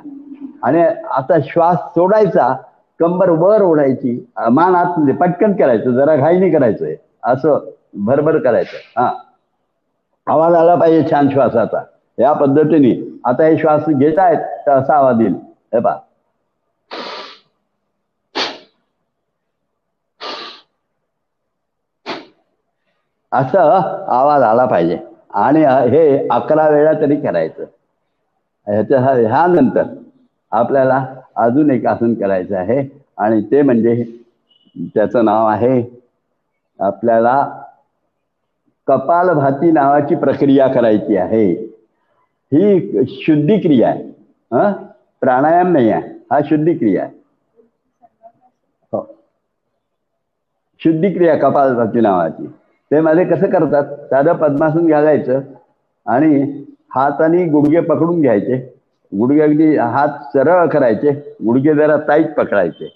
आणि आता श्वास सोडायचा कंबर वर ओढायची मान आत पटकन करायचं जरा घाई नाही करायचंय असं भरभर करायचं. हा. आवाज आला पाहिजे छान श्वासाचा. या पद्धतीने. आता हे श्वास घेत आहेत तर असा आवाज येईल. हे पा असं आवाज आला पाहिजे. आणि हे अकरा वेळा तरी करायचं. ह्याच्या ह्यानंतर आपल्याला अजून एक आसन करायचं आहे. आणि ते म्हणजे त्याचं नाव आहे आपल्याला कपालभाती नावाची प्रक्रिया करायची आहे. ही शुद्धी क्रिया आहे. हा? प्राणायाम नाही आहे. हा शुद्धी क्रिया आहे. हो. शुद्धी क्रिया कपालभाती नावाची. ते माझे कसं करतात? साधं पद्मासन घालायचं आणि हाताने गुडघे पकडून घ्यायचे. गुडघे अगदी हात सरळ करायचे गुडघे जरा ताईत पकडायचे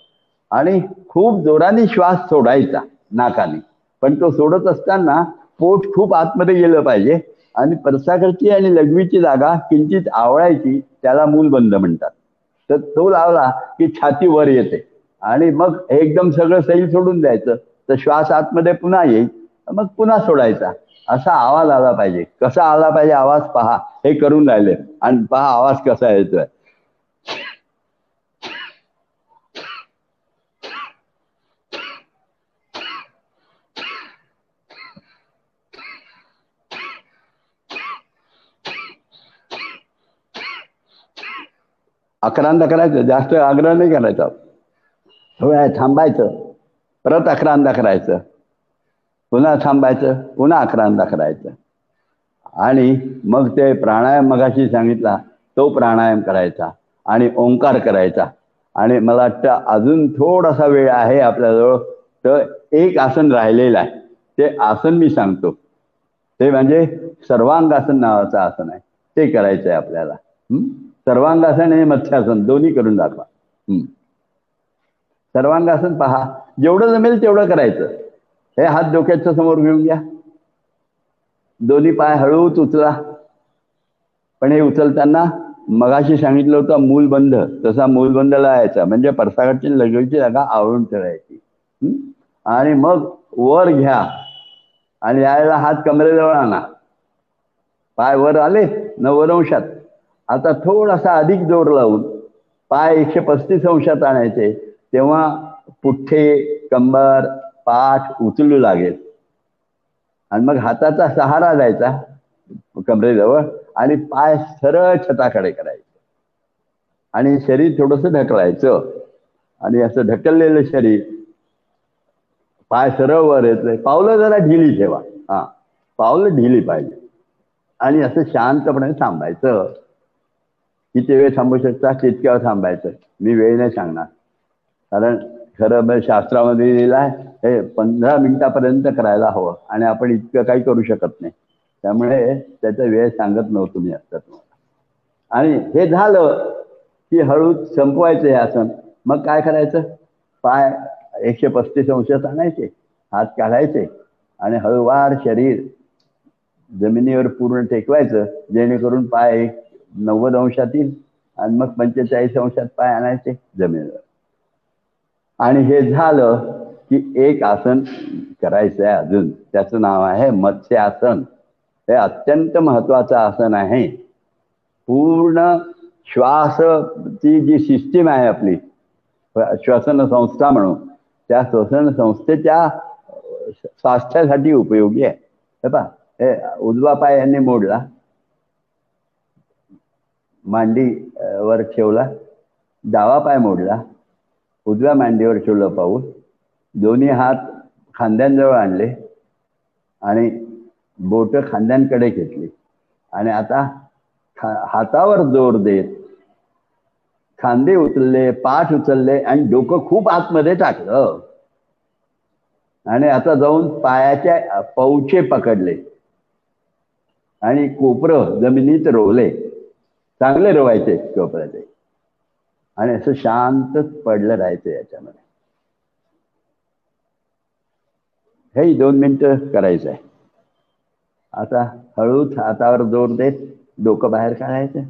आणि खूप जोराने श्वास सोडायचा नाकाने. पण तो सोडत असताना पोट खूप आतमध्ये गेलं पाहिजे आणि परसाकडची आणि लघवीची जागा किंचित आवळायची त्याला मूलबंद म्हणतात. तर तो लावला की छाती वर येते आणि मग एकदम सगळं सैल सोडून द्यायचं. तर श्वास आतमध्ये पुन्हा येईल. मग पुन्हा सोडायचा. असा आवाज आला पाहिजे. कसा आला पाहिजे आवाज पहा. हे करून राहिले. आणि पहा आवाज कसा येतोय. अकरांदा करायचं. जास्त आग्रह नाही करायचा. थोड्या थांबायचं. परत अकरांदा करायचं. पुन्हा थांबायचं पुन्हा अकरांदा करायचं. आणि मग ते प्राणायाम मगाशी सांगितला तो प्राणायाम करायचा आणि ओंकार करायचा. आणि मला वाटतं अजून थोडासा वेळ आहे आपल्याजवळ तर एक आसन राहिलेलं आहे. ते आसन मी सांगतो. ते म्हणजे सर्वांगासन नावाचं आसन आहे. ते करायचं आहे आपल्याला. सर्वांगासन आणि मत्स्यासन दोन्ही करून दाखवा. सर्वांगासन पहा. जेवढं जमेल तेवढं करायचं. हे हात डोक्याच्या समोर घेऊन घ्या. दोन्ही पाय हळूच उचला. पण हे उचलताना मगाशी सांगितलं होतं मूलबंध. तसा मूलबंध लावायचा. म्हणजे परसाकडची लगेची जागा आवळून ठेवायची. आणि मग वर घ्या. आणि यायला हात कमरेजवळ आणा. पाय वर आले नव्वद अंशात. आता थोडासा अधिक जोर लावून पाय एकशे पस्तीस अंशात आणायचे. तेव्हा पुठ्ठे कंबर पाठ उचलू लागेल. आणि मग हाताचा सहारा द्यायचा कमरेजवळ आणि पाय सरळ छताकडे करायचे. आणि शरीर थोडस ढकलायचं. आणि असं ढकललेलं शरीर पाय सरळ वर येतोय. पावलं जरा ढिली ठेवा. हा पावलं ढिली पाहिजे. आणि असं शांतपणे थांबायचं. किती वेळ थांबू शकता? तितक्या थांबायचं. मी वेळ नाही सांगणार. कारण खरं शास्त्रामध्ये लिहिलं आहे हे पंधरा मिनिटापर्यंत करायला हवं आणि आपण इतकं काही करू शकत नाही. त्यामुळे त्याचा वेळ सांगत नव्हतो मी आता तुम्हाला. आणि हे झालं की हळू संपवायचं हे आसन. मग काय करायचं? पाय एकशे पस्तीस अंशात आणायचे हात काढायचे आणि हळूवार शरीर जमिनीवर पूर्ण टेकवायचं जेणेकरून पाय एक नव्वद अंशात येईल आणि मग पंचेचाळीस अंशात पाय आणायचे जमिनीवर. आणि हे झालं की एक आसन करायचं आहे अजून. त्याचं नाव आहे मत्स्य आसन हे अत्यंत महत्वाचं आसन आहे. पूर्ण श्वासची जी सिस्टीम आहे आपली श्वसन संस्था म्हणून त्या श्वसन संस्थेच्या स्वास्थ्यासाठी उपयोगी आहे. हे पा हे उजवा पाय यांनी मोडला. मांडी वर ठेवला. डावा पाय मोडला. उजव्या मांडीवर ठेवलं पाऊल. दोन्ही हात खांद्यांजवळ आणले आणि बोट खांद्यांकडे घेतली. आणि आता हातावर जोर देत खांदे उचलले पाठ उचलले आणि डोकं खूप आतमध्ये टाकलं. आणि आता जाऊन पायाच्या पौचे पकडले. आणि कोपरं जमिनीत रोवले. चांगले रोवायचे कोपऱ्याचे. आणि असं शांतच पडलं राहायचं याच्यामध्ये. हे दोन मिनिटं करायचं आहे. आता हळूच हातावर जोर देत डोकं बाहेर काढायचं.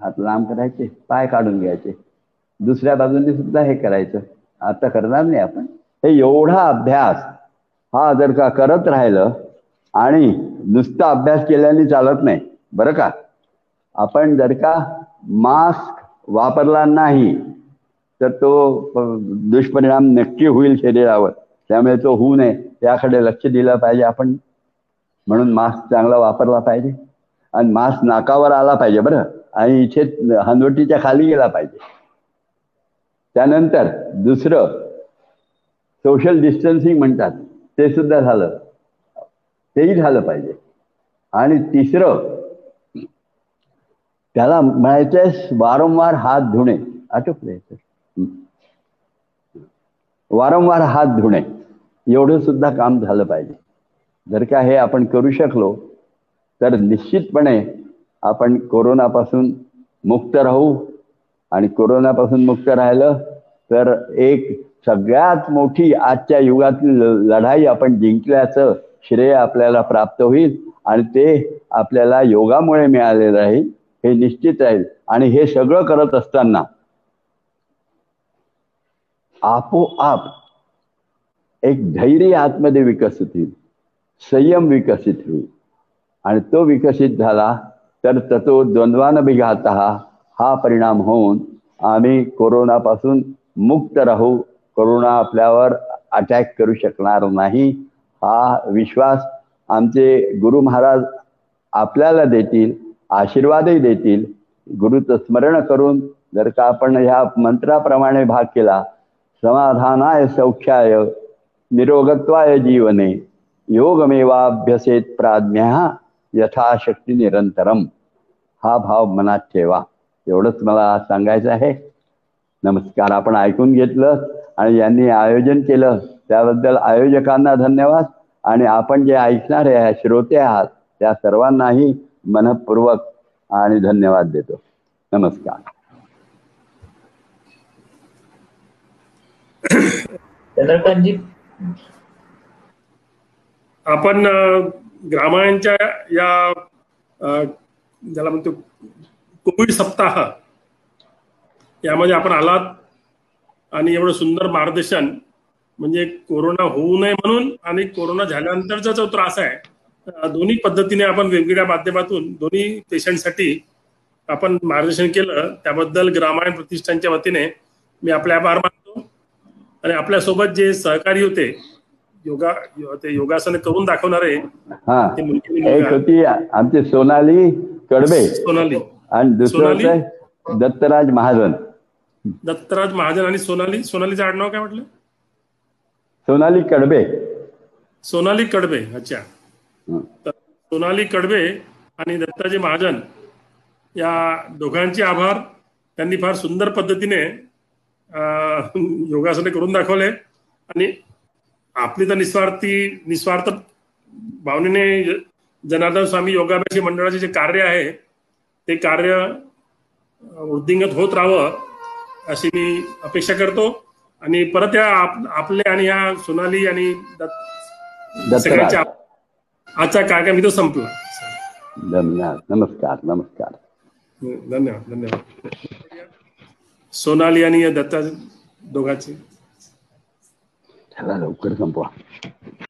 हात लांब करायचे पाय काढून घ्यायचे. दुसऱ्या बाजूने सुद्धा हे करायचं. आता करणार नाही आपण. हे एवढा अभ्यास हा जर का करत राहिलं आणि नुसता अभ्यास केल्याने चालत नाही बरं का? आपण जर का मास्क वापरला नाही तर तो दुष्परिणाम नक्की होईल शरीरावर. त्यामुळे तो होऊ नये. त्याकडे लक्ष दिलं पाहिजे आपण. म्हणून मास्क चांगला वापरला पाहिजे. आणि मास्क नाकावर आला पाहिजे बरं. आणि इथे हनवटीच्या खाली गेला पाहिजे. त्यानंतर दुसरं सोशल डिस्टन्सिंग म्हणतात. ते सुद्धा झालं. तेही झालं पाहिजे. आणि तिसरं त्याला म्हणायचंय वारंवार हात धुणे. आटोपले. वारंवार हात धुणे एवढं सुद्धा काम झालं पाहिजे. जर का हे आपण करू शकलो तर निश्चितपणे आपण कोरोनापासून मुक्त राहू. आणि कोरोनापासून मुक्त राहिलं तर एक सगळ्यात मोठी आजच्या युगातली लढाई आपण जिंकल्याचं श्रेय आपल्याला प्राप्त होईल आणि ते आपल्याला योगामुळे मिळालेलं राहील हे निश्चित राहील. आणि हे सगळं करत असताना आपोआप एक धैर्य आतमध्ये विकसित होईल संयम विकसित होईल. आणि तो विकसित झाला तर ततो द्वंद्वान बिघात हा परिणाम होऊन आम्ही कोरोनापासून मुक्त राहू. कोरोना आपल्यावर अटॅक करू शकणार नाही. हा विश्वास आमचे गुरु महाराज आपल्याला देतील आशीर्वादही देतील. गुरुचं स्मरण करून जर का आपण ह्या मंत्राप्रमाणे भाग केला समाधानाय सौख्याय निरोगत्वाय जीवने योगमेवाभ्यसेत प्राज्ञा यथाशक्ती निरंतरम हा भाव मनात ठेवा. एवढंच मला सांगायचं आहे. नमस्कार. आपण ऐकून घेतलं आणि यांनी आयोजन केलं. त्याबद्दल आयोजकांना धन्यवाद. आणि आपण जे ऐकणारे आहे श्रोते आहात त्या सर्वांनाही मनपूर्वक आणि धन्यवाद देतो. नमस्कार. चंद्रकांतजी आपण ग्रामायणच्या या ज्याला म्हणतो कोविड सप्ताह यामध्ये आपण आलात आणि एवढं सुंदर मार्गदर्शन म्हणजे कोरोना होऊ नये म्हणून आणि कोरोना झाल्यानंतरचा जो त्रास आहे दोन्ही पद्धतीने आपण वेगवेगळ्या माध्यमातून दोन्ही पेशंटसाठी आपण मार्गदर्शन केलं. त्याबद्दल ग्रामायण प्रतिष्ठानच्या वतीने मी आपले आभार आणि आपल्यासोबत जे सहकारी होते योगा ते योगासन करून दाखवणारे एक होती आमची सोनाली कडबे. सोनाली. आणि दुसरं दत्तराज महाजन. दत्तराज महाजन आणि सोनाली सोनालीचं आडनाव काय म्हटलं? सोनाली कडबे. सोनाली कडबे अच्छा. तर सोनाली कडबे आणि दत्ताजी महाजन या दोघांचे आभार. त्यांनी फार सुंदर पद्धतीने योगासने करून दाखवले. आणि आपली तर निस्वार्थी निस्वार्थ भावनेने जनार्दन स्वामी योगाभ्यासी मंडळाचे जे कार्य आहे ते कार्य वृद्धिंगत होत राहावं अशी मी अपेक्षा करतो. आणि परत या आपले आणि या सोनाली आणि सगळ्यांच्या आजचा कार्यक्रम इथं संपला. धन्यवाद. नमस्कार नमस्कार. धन्यवाद धन्यवाद. सोनाली आणि दत्ता दोघांचे. लवकर संपवा.